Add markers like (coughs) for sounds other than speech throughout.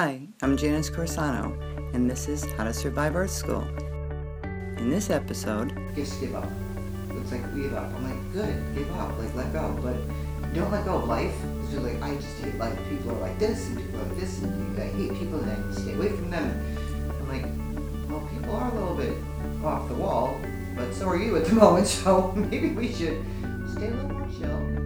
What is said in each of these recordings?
Hi, I'm Janice Corsano, and this is How to Survive Art School. In this episode, just give up. Looks like we give up. I'm like, good, give up, like let go. But don't let go of life. It's just like I just hate life. People are like this, and people are like this, and I hate people, and I stay away from them. I'm like, well, people are a little bit off the wall, but so are you at the (laughs) moment. So (laughs) maybe we should stay a little more chill.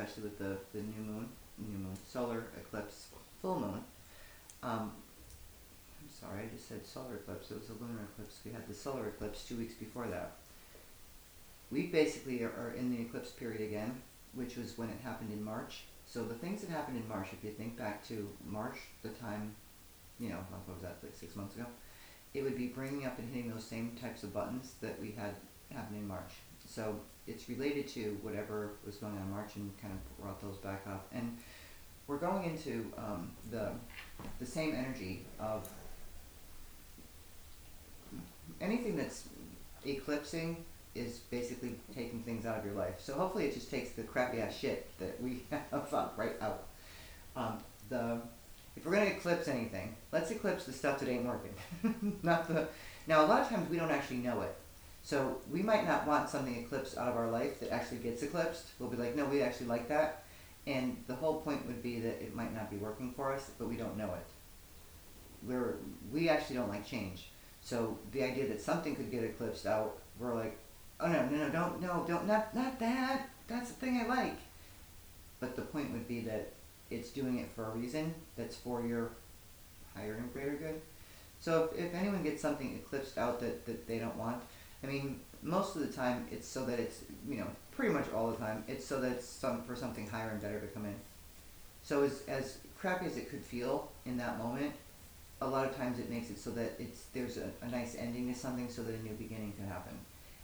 Especially with the, the new moon, new moon, solar eclipse, full moon. Um, I'm sorry, I just said solar eclipse. It was a lunar eclipse. We had the solar eclipse two weeks before that. We basically are, in the eclipse period again, which was when it happened in March. So the things that happened in March, if you think back to March, the time, you know, what was that, like six months ago, it would be bringing up and hitting those same types of buttons that we had happen in March. So it's related to whatever was going on in March and kind of brought those back up. And we're going into um, the the same energy of anything that's eclipsing is basically taking things out of your life. So hopefully it just takes the crappy ass shit that we (laughs) have up right out. Um, the if we're gonna eclipse anything, let's eclipse the stuff that ain't working. (laughs) Not the now a lot of times we don't actually know it. So we might not want something eclipsed out of our life that actually gets eclipsed. We'll be like, no, we actually like that. And the whole point would be that it might not be working for us, but we don't know it. We're we actually don't like change. So the idea that something could get eclipsed out, we're like, oh no, no, no, don't, no, don't, not, not that. That's the thing I like. But the point would be that it's doing it for a reason that's for your higher and greater good. So if, if anyone gets something eclipsed out that, that they don't want, I mean, most of the time it's so that it's, you know, pretty much all the time, it's so that it's some, for something higher and better to come in. So as, as crappy as it could feel in that moment, a lot of times it makes it so that it's there's a, a nice ending to something so that a new beginning can happen.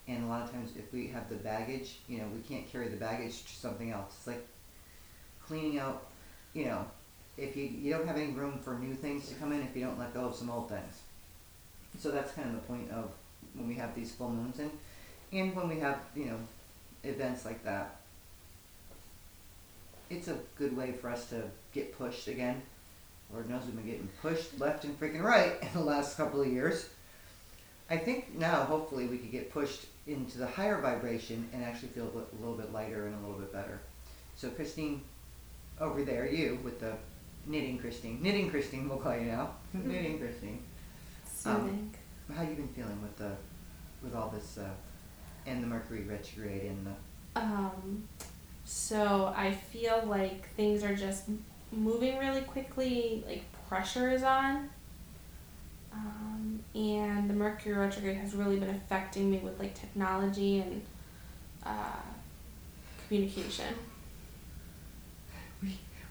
And a lot of times if we have the baggage, you know, we can't carry the baggage to something else. It's like cleaning out, you know, if you, you don't have any room for new things to come in if you don't let go of some old things. So that's kind of the point of when we have these full moons and and when we have, you know, events like that. It's a good way for us to get pushed again. Lord knows we've been getting pushed left and freaking right (laughs) in the last couple of years. I think now, hopefully, we could get pushed into the higher vibration and actually feel a little bit lighter and a little bit better. So, Christine, over there, you with the knitting Christine, knitting Christine, we'll call you now, (laughs) knitting Christine. Soothing. How you been feeling with the, with all this, uh, and the Mercury retrograde and the, Um, so I feel like things are just moving really quickly. Like pressure is on. Um, and the Mercury retrograde has really been affecting me with like technology and uh, communication.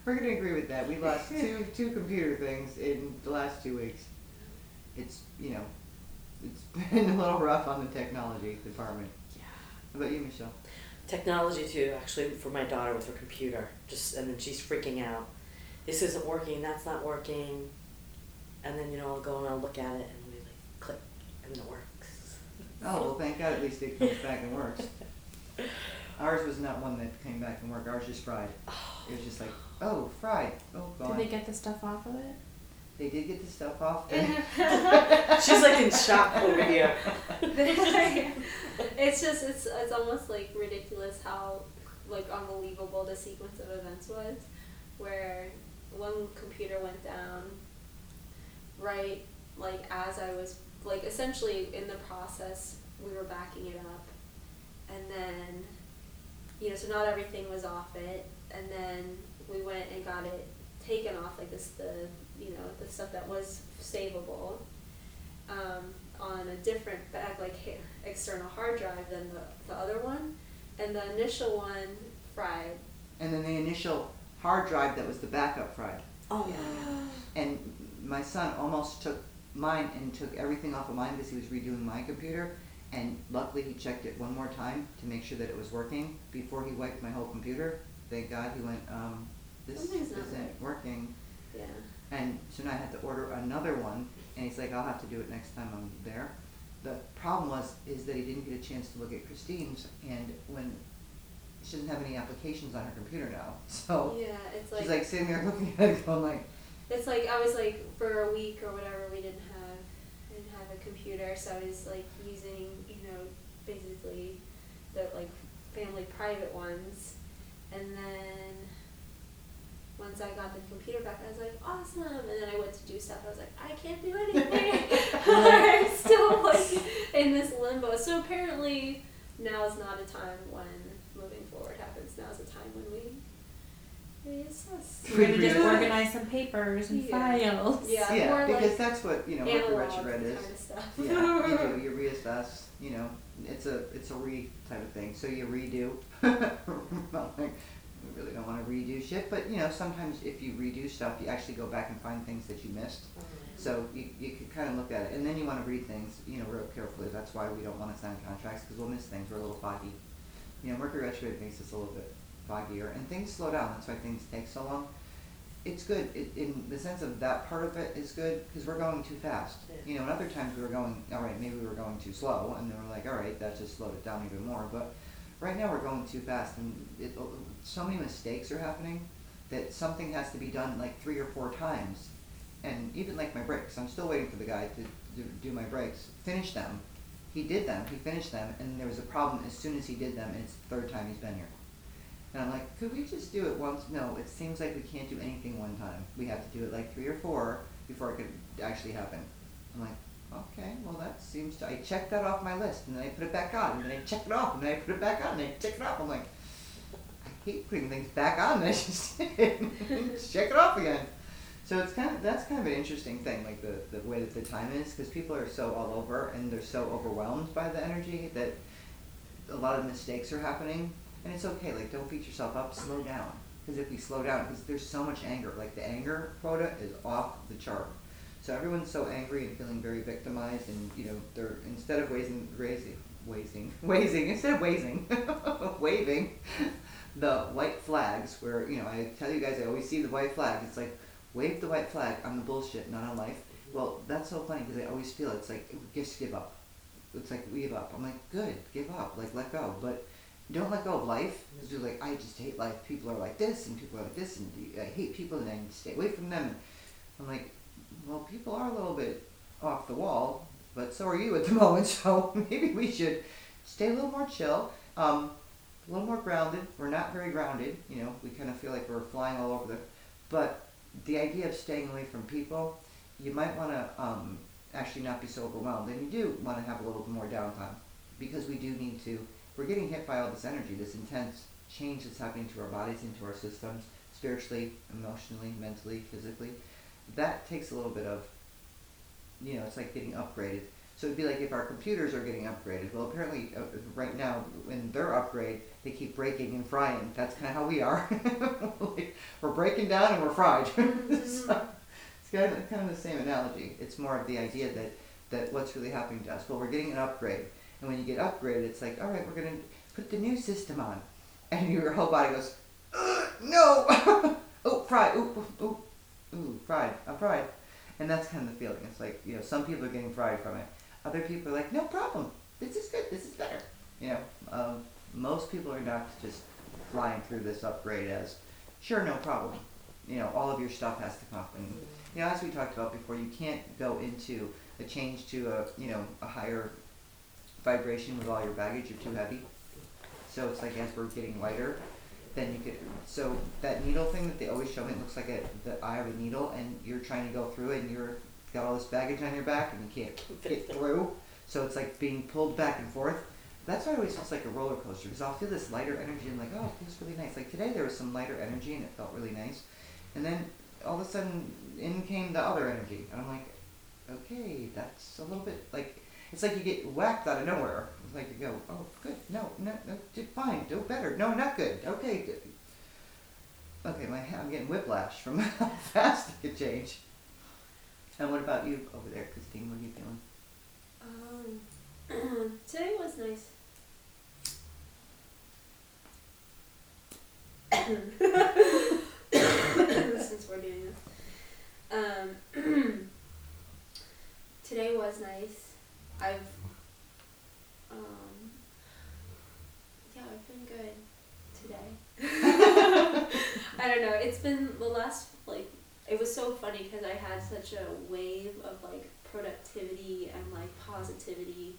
We're gonna agree with that. We lost (laughs) two two computer things in the last two weeks. It's you know, it's (laughs) been a little rough on the technology department. Yeah. How about you, Michelle? technology too actually for my daughter with her computer just and then she's freaking out this isn't working that's not working and then you know i'll go and i'll look at it and we like click and then it works Oh well, thank God at least it comes back and works. (laughs) Ours was not one that came back and worked. Ours just fried. Oh. It was just like, oh, fried. Oh, Did they get the stuff off of it? They did get the stuff off. (laughs) she's like in shock over here. (laughs) It's just it's it's almost like ridiculous how like unbelievable the sequence of events was where one computer went down right like as I was like essentially in the process we were backing it up. And then you know so not everything was off it. And then we went and got it taken off like this the you know the stuff that was savable um, on a different back like external hard drive than the, the other one and the initial one fried and then the initial hard drive that was the backup fried. oh Yeah. And my son almost took mine and took everything off of mine because he was redoing my computer. And luckily, he checked it one more time to make sure that it was working before he wiped my whole computer. Thank God he went, um, this Something's not isn't working. yeah And so now I had to order another one, and he's like, I'll have to do it next time I'm there. The problem was, is that he didn't get a chance to look at Christine's, and when, she doesn't have any applications on her computer now, (laughs) so. Yeah, it's like She's like sitting there (laughs) looking at it going like, It's like I was like for a week or whatever we didn't have I didn't have a computer, so I was like using you know basically the like family private ones, and then once I got the computer back, I was like awesome, and then I went to do stuff. I was like I can't do anything. (laughs) (laughs) I'm still like in this limbo. So apparently now is not a time when moving forward happens. Now is a time when we reassess. We're gonna just organize some papers and Yeah. files. Yeah, yeah, more because like that's what, you know, Mercury analog retrograde is. kind of stuff. Yeah, you do, (laughs) you reassess, you know, it's a, it's a re type of thing, so you redo. We really don't wanna redo shit, but you know, sometimes if you redo stuff, you actually go back and find things that you missed. Mm-hmm. So you, you can kind of look at it, and then you want to read things, you know, real carefully. That's why we don't want to sign contracts because we'll miss things. We're a little foggy. You know, Mercury retrograde makes us a little bit foggier, and things slow down. That's why things take so long. It's good it, in the sense of that part of it is good because we're going too fast. You know, and other times we were going, all right, maybe we were going too slow, and then we're like, all right, that just slowed it down even more. But right now we're going too fast, and it, so many mistakes are happening that something has to be done like three or four times and even like my brakes, I'm still waiting for the guy to do, my brakes, finish them. He did them, he finished them, and there was a problem as soon as he did them, and it's the third time he's been here. And I'm like, could we just do it once? No, it seems like we can't do anything one time. We have to do it like three or four before it could actually happen. I'm like, okay, well that seems to, I checked that off my list, and then I put it back on, and then I checked it off, and then I put it back on, and I checked it off. I'm like, Hate putting things back on, (laughs) just (laughs) just check it off again. So it's kind of that's kind of an interesting thing, like the the way that the time is, because people are so all over and they're so overwhelmed by the energy that a lot of mistakes are happening, and it's okay. Like don't beat yourself up. Slow down, because if we slow down, because there's so much anger, like the anger quota is off the chart. So everyone's so angry and feeling very victimized, and you know they're instead of raising, raising, (laughs) wazing, instead of wazing, waving the white flags. Where you know I tell you guys, I always see the white flag. It's like wave the white flag on the bullshit, not on life. Well, that's so funny because I always feel it's like just give up. It's like we give up. I'm like, good, give up, like let go, but don't let go of life. Because you're like, I just hate life. People are like this, and people are like this, and I hate people, and I need to stay away from them. I'm like, well, people are a little bit off the wall, but so are you at the (laughs) moment. So (laughs) maybe we should stay a little more chill, um, a little more grounded. We're not very grounded. You know, we kind of feel like we're flying all over the. But the idea of staying away from people, you might want to um, actually not be so overwhelmed, and you do want to have a little bit more downtime because we do need to. We're getting hit by all this energy, this intense change that's happening to our bodies, into our systems, spiritually, emotionally, mentally, physically. That takes a little bit of, you know, it's like getting upgraded. So it'd be like if our computers are getting upgraded. Well, apparently, uh, right now, in their upgrade, they keep breaking and frying. That's kind of how we are. like, (laughs) we're breaking down and we're fried. (laughs) so, it's kind of, kind of the same analogy. It's more of the idea that, that what's really happening to us. Well, we're getting an upgrade. And when you get upgraded, it's like, all right, we're going to put the new system on. And (laughs) your whole body goes, no! oh, fried. Ooh, ooh, ooh, ooh, fried. I'm fried. And that's kind of the feeling. It's like, you know, some people are getting fried from it. Other people are like, no problem. This is good. This is better. You know, um, most people are not just flying through this upgrade as, sure, no problem. You know, all of your stuff has to come up. And, you know, as we talked about before, you can't go into a change to a, you know, a higher vibration with all your baggage. You're too heavy. So it's like as we're getting lighter, then you could. so that needle thing that they always show me it looks like a, the eye of a needle, and you're trying to go through and you're got all this baggage on your back, and you can't (laughs) get through. So it's like being pulled back and forth. That's why it always feels like a roller coaster because I'll feel this lighter energy and like, oh, it feels really nice. Like today there was some lighter energy and it felt really nice, and then all of a sudden in came the other energy, and I'm like, okay, that's a little bit like it's like you get whacked out of nowhere. It's like you go, oh, good, no, no, no, did fine, do better, no, not good, okay. Okay, my I'm getting whiplash from (laughs) how fast it could change. And what about you over there, Christine? What are you feeling? Um, (clears throat) today was nice. (coughs) Since we're doing this, um, (clears throat) today was nice. I've so funny because I had such a wave of like productivity and like positivity.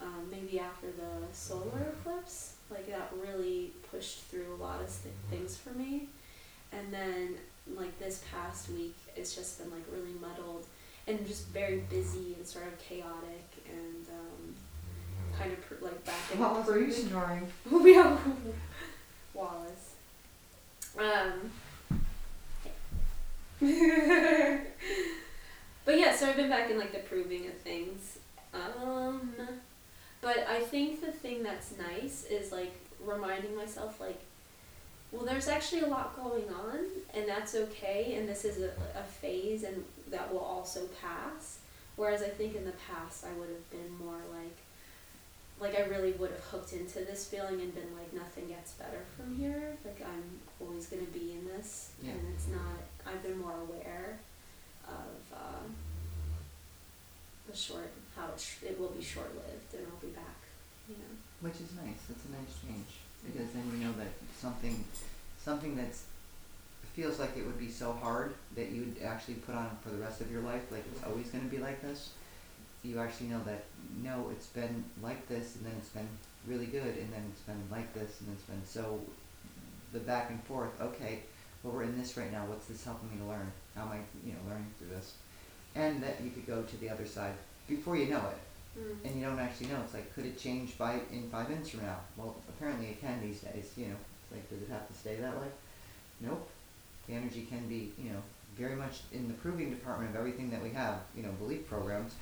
Um, maybe after the solar eclipse, like that really pushed through a lot of th- things for me. And then like this past week, it's just been like really muddled and just very busy and sort of chaotic and um, kind of pr- like back in Wallace, are you snoring? (laughs) we have (laughs) Wallace. Um. but yeah, so I've been back in like the proving of things. Um, but I think the thing that's nice is like reminding myself like, well, there's actually a lot going on, and that's okay, and this is a, a phase, and that will also pass. Whereas I think in the past I would have been more like, like I really would have hooked into this feeling and been like, nothing gets better from here. Like I'm always gonna be in this, Yeah. and it's not. I've been more aware of uh, the short, how it, sh- it will be short lived, and I'll be back. You know. Which is nice. That's a nice change because then you know that something, something that's feels like it would be so hard that you would actually put on for the rest of your life, like it's always going to be like this. You actually know that no, it's been like this, and then it's been really good, and then it's been like this, and it's been so. The back and forth. Okay, well we're in this right now. What's this helping me to learn? How am I, you know, learning through this? And that you could go to the other side before you know it Mm. and you don't actually know. It's like, could it change by in five minutes from now? Well, apparently it can these days. You know, it's like, does it have to stay that way? Nope. The energy can be, you know, very much in the proving department of everything that we have. You know, belief programs,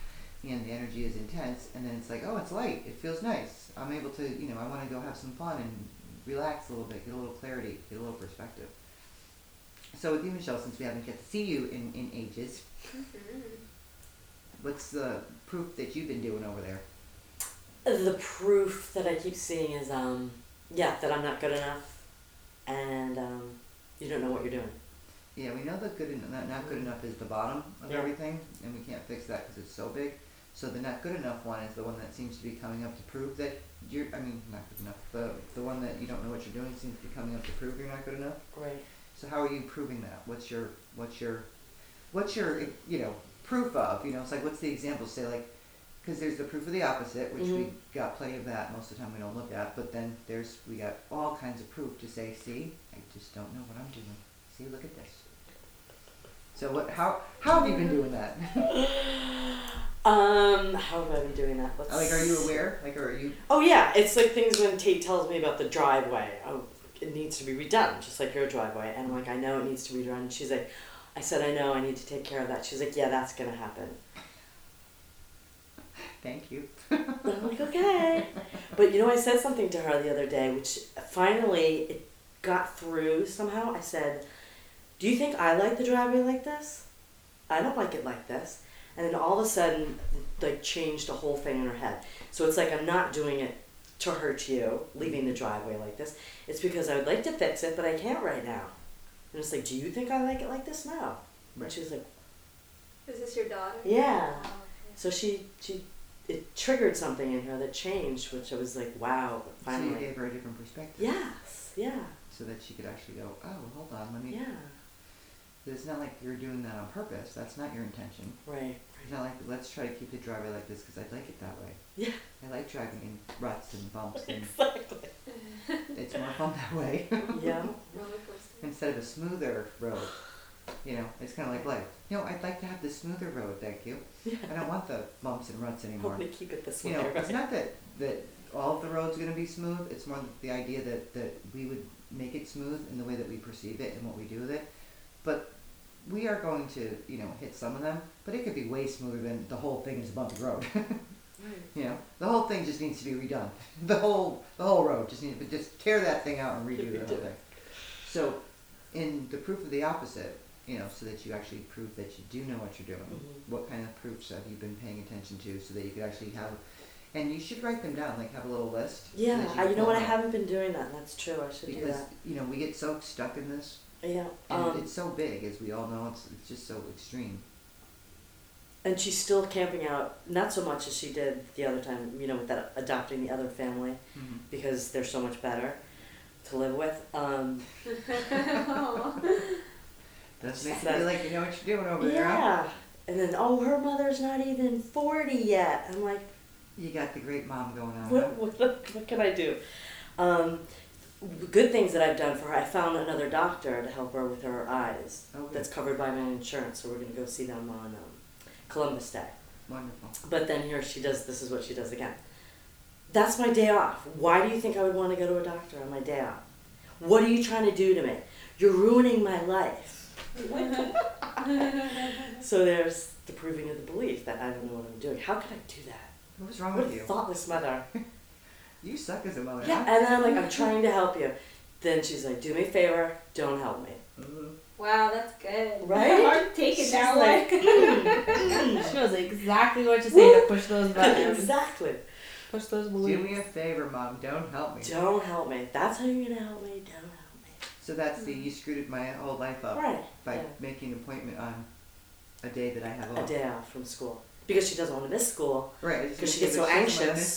and the energy is intense, and then it's like, oh, it's light. It feels nice. I'm able to, you know, I want to go have some fun and relax a little bit, get a little clarity, get a little perspective. So with you, Michelle, since we haven't get to see you in, in ages, Mhm. what's the proof that you've been doing over there? The proof that I keep seeing is, um, yeah, that I'm not good enough, and um, you don't know what you're doing. Yeah, we know that good en- not, not good enough is the bottom of Yeah. everything, and we can't fix that because it's so big. So the not good enough one is the one that seems to be coming up to prove that you're. I mean, not good enough. The the one that you don't know what you're doing seems to be coming up to prove you're not good enough. Right. So how are you proving that? What's your what's your what's your you know proof of? You know, it's like what's the example? Say like, because there's the proof of the opposite, which we Mhm. got plenty of that most of the time we don't look at. But then there's we got all kinds of proof to say, see, I just don't know what I'm doing. See, look at this. So what? How how have you been doing that? (laughs) Um, how have I been doing that? Let's like, are you aware? Like, are you? Oh yeah, it's like things when Tate tells me about the driveway. Oh, it needs to be redone, just like your driveway. And I'm like, I know it needs to be redone. She's like, I said, I know, I need to take care of that. She's like, yeah, that's gonna happen. Thank you. I'm like, (laughs) okay. But you know, I said something to her the other day, which finally it got through somehow. I said, Do you think I like the driveway like this? I don't like it like this. And then all of a sudden, like, changed the whole thing in her head. So it's like I'm not doing it to hurt you, leaving the driveway like this. It's because I would like to fix it, but I can't right now. And it's like, Do you think I like it like this now? And Right. she was like, Is this your daughter? Yeah. Oh, okay. So she she it triggered something in her that changed, which I was like, wow, So you finally. gave her a different perspective. Yes, yeah, So that she could actually go, oh, hold on, let me. yeah, It's not like you're doing that on purpose. That's not your intention. right, It's not like let's try to keep the driveway like this because I like it that way. yeah, I like driving in ruts and bumps, and exactly. (laughs) it's more fun that way (laughs) Yeah, Roller coaster. instead of a smoother road. You know, it's kind of like life. You know, I'd like to have the smoother road, thank you. yeah. I don't want the bumps and ruts anymore. Hope they keep it this way. You know, it's not that that all of the roads are going to be smooth. It's more the idea that that we would make it smooth in the way that we perceive it and what we do with it. But we are going to, you know, hit some of them. But it could be way smoother than the whole thing is a bumpy road. (laughs) You know, the whole thing just needs to be redone. (laughs) The whole the whole road just needs, but just tear that thing out and redo the whole thing. So, in the proof of the opposite, you know, so that you actually prove that you do know what you're doing. Mhm. What kind of proofs have you been paying attention to, so that you could actually have, and you should write them down, like have a little list. Yeah, I, you know what? I haven't been doing that. and That's true. I should do Because that. you know we get so stuck in this, Yeah. and Um, it's so big, as we all know. It's it's just so extreme. and she's still camping out, not so much as she did the other time, you know, with that adopting the other family Mhm. because they're so much better to live with. Um, (laughs) Does make That- feel like you know what you're doing over there. huh? yeah. And then, oh, her mother's not even 40 yet. I'm like, You got the great mom going on. huh? what, what, what can I do? Um, good things that I've done for her. I found another doctor to help her with her eyes. Oh, good. That's covered by my insurance, so we're gonna go see them on um, Columbus Day. Wonderful. But then here she does. This is what she does again. That's my day off. Why do you think I would want to go to a doctor on my day off? What are you trying to do to me? You're ruining my life. (laughs) So there's the proving of the belief that I don't know what I'm doing. How could I do that? What was wrong What with a you? thoughtless mother. You suck as a mother. Yeah, and then I'm like, I'm trying to help you. Then she's like, do me a favor, don't help me. Mhm. wow, that's good. Right? Hard taking She's that like. (laughs) (laughs) She knows exactly what to say to push those (laughs) buttons. exactly. Push those Do me a favor, mom. Don't help me. Don't help me. That's how you're gonna help me. Don't help me. So that's the you screwed my whole life up Right. by yeah. making an appointment on a day that I have A day off from school because she doesn't want to miss school. Right. it's 'Cause just she gets because so she doesn't anxious.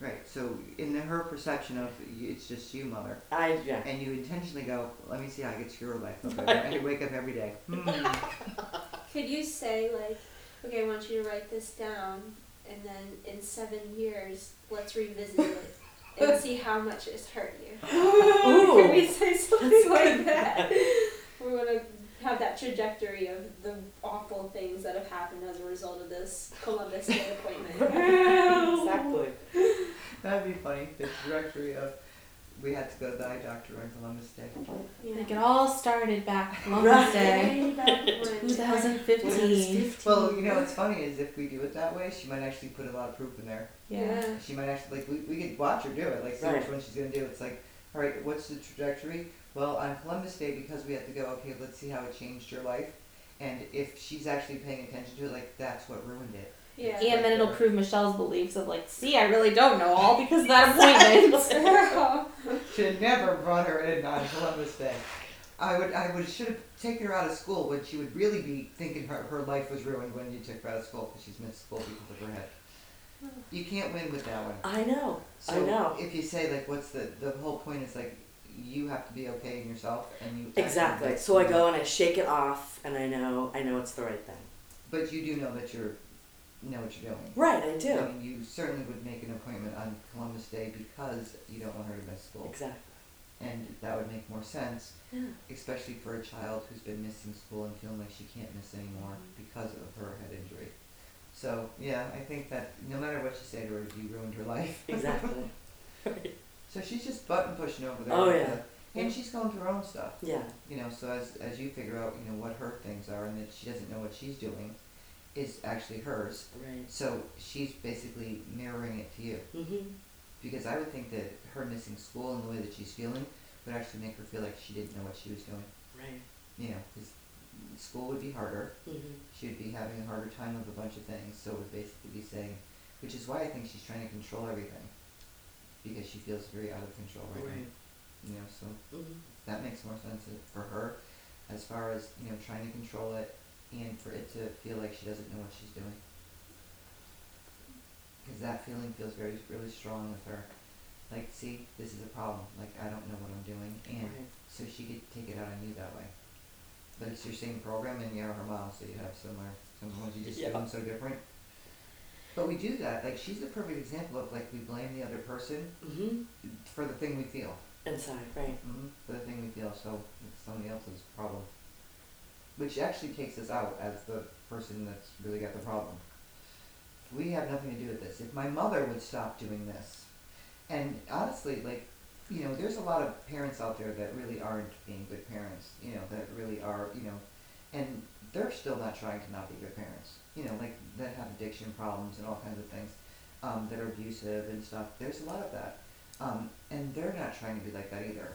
Miss School. Right. So in the, her perception of it's just you, mother, I yeah. and you intentionally go, "Let me see how I get your life up." there," And you wake up every day. Hmm. (laughs) Could you say like, okay, I want you to write this down, and then in seven years, let's revisit it (laughs) and see how much it's hurt you. Ooh. (laughs) Could we say something like that? We're gonna have that trajectory of the awful things that have happened as a result of this Columbus Day appointment. (laughs) exactly. That'd be funny. The trajectory of we had to go to the eye doctor on Columbus Day. Like it all started back (laughs) Columbus Day, Way 2015. Well, you know what's funny is if we do it that way, she might actually put a lot of proof in there. Yeah. She might actually like we, we could watch her do it, like see Right. which one she's gonna do. It's like, all right, what's the trajectory? Well, on Columbus Day, because we have to go, okay, let's see how it changed your life. And if she's actually paying attention to it, like that's what ruined it. Yeah. And then it'll uh, prove Michelle's beliefs of like, see, I really don't know all because of that (laughs) appointment. (laughs) Should never brought her in on Columbus Day. I would, I would, should have taken her out of school when she would really be thinking her, her life was ruined when you took her out of school because she's missed school because of her head. You can't win with that one. I know. So I know. if you say like, what's the the whole point is like, you have to be okay in yourself and you Exactly. So I go and I shake it off, and I know I know it's the right thing. But you do know that you're know what you're doing. Right, I do. I mean, you certainly would make an appointment on Columbus Day because you don't want her to miss school, Exactly. and that would make more sense, Yeah. especially for a child who's been missing school and feeling like she can't miss anymore mm-hmm. because of her head injury. So yeah, I think that no matter what you say to her, you ruined her life. (laughs) Exactly. So she's just button pushing over there. Oh, yeah. the- and she's going through her own stuff. Yeah. You know, so as as you figure out, you know, what her things are, and that she doesn't know what she's doing, is actually hers. Right. So she's basically mirroring it to you. Mhm. Because I would think that her missing school and the way that she's feeling would actually make her feel like she didn't know what she was doing. Right. You know, because school would be harder. Mhm. She would be having a harder time with a bunch of things. So it would basically be saying, which is why I think she's trying to control everything. Because she feels very out of control right, Right. now. You know, so Mhm. that makes more sense for her as far as, you know, trying to control it and for it to feel like she doesn't know what she's doing. Because that feeling feels very, really strong with her. Like, see, this is a problem. Like, I don't know what I'm doing. And Right. so she could take it out on you that way. But it's your same program and you're her mom, so you have similar, some ones you just Yeah. do them so different. But we do that. Like, she's the perfect example of, like, we blame the other person Mhm. for the thing we feel. Inside. Right. hmm For the thing we feel, so it's somebody else's problem. Which actually takes us out as the person that's really got the problem. We have nothing to do with this. If my mother would stop doing this, and honestly, like, you know, there's a lot of parents out there that really aren't being good parents, you know, that really are, you know, and they're still not trying to not be good parents, you know, like, that have addiction problems and all kinds of things, um, that are abusive and stuff. There's a lot of that. Um, and they're not trying to be like that either.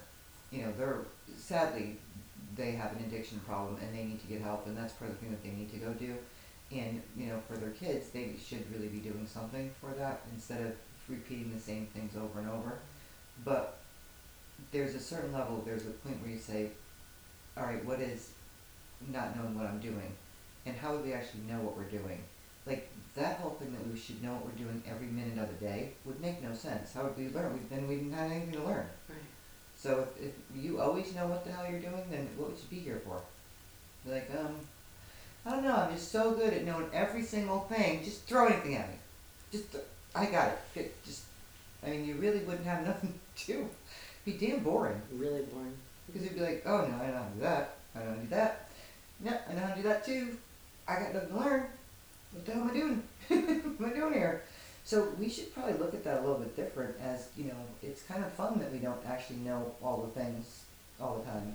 You know, they're sadly they have an addiction problem and they need to get help, and that's part of the thing that they need to go do. And you know, for their kids, they should really be doing something for that instead of repeating the same things over and over. But there's a certain level. There's a point where you say, "All right, what is not knowing what I'm doing?" and how would we actually know what we're doing? Like that whole thing that we should know what we're doing every minute of the day would make no sense. How would we learn? We, then we didn't have anything to learn. Right. So if, if you always know what the hell you're doing, then what would you be here for? Like, um, I don't know. I'm just so good at knowing every single thing. Just throw anything at me. Just, th- I got it. It Just, I mean, you really wouldn't have (laughs) nothing to do. It'd be damn boring. Really boring. Because you'd be like, oh no, I know how to do that. I know how to do that. Yeah, I know how to do that too. I got nothing to learn. What the hell am I doing? (laughs) what am I doing here? So we should probably look at that a little bit different as, you know, it's kind of fun that we don't actually know all the things all the time.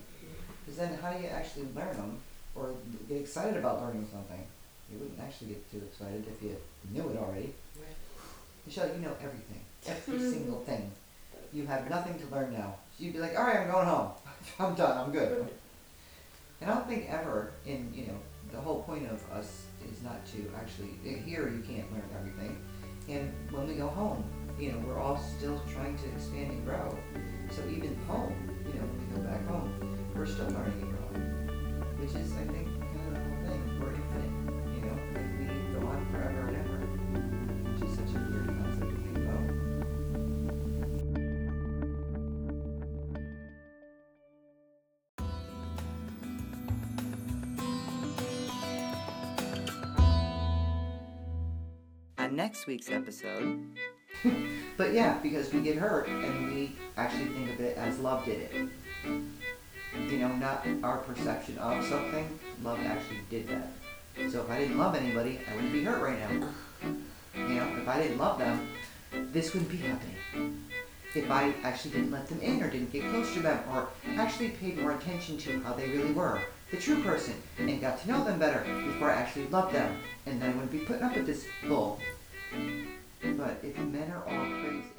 Because then how do you actually learn them or get excited about learning something? You wouldn't actually get too excited if you knew it already. Right. Michelle, you know everything. Every (laughs) hmm. single thing. You have nothing to learn now. You'd be like, all right, I'm going home. (laughs) I'm done. I'm good. And I don't think ever in, you know, the whole point of us is not to actually, eh, here you can't learn everything. And when we go home, you know, we're all still trying to expand and grow. So even home, you know, when we go back home, we're still learning and growing. Which is, I think, kind of the whole thing. We're infinite, you know, like we go on forever next week's episode. (laughs) but yeah, because we get hurt and we actually think of it as love did it. You know, not our perception of something. Love actually did that. So if I didn't love anybody, I wouldn't be hurt right now. You know, if I didn't love them, this wouldn't be happening. If I actually didn't let them in or didn't get close to them or actually paid more attention to how they really were, the true person, and got to know them better before I actually loved them, and then I wouldn't be putting up with this bull. But if men are all crazy,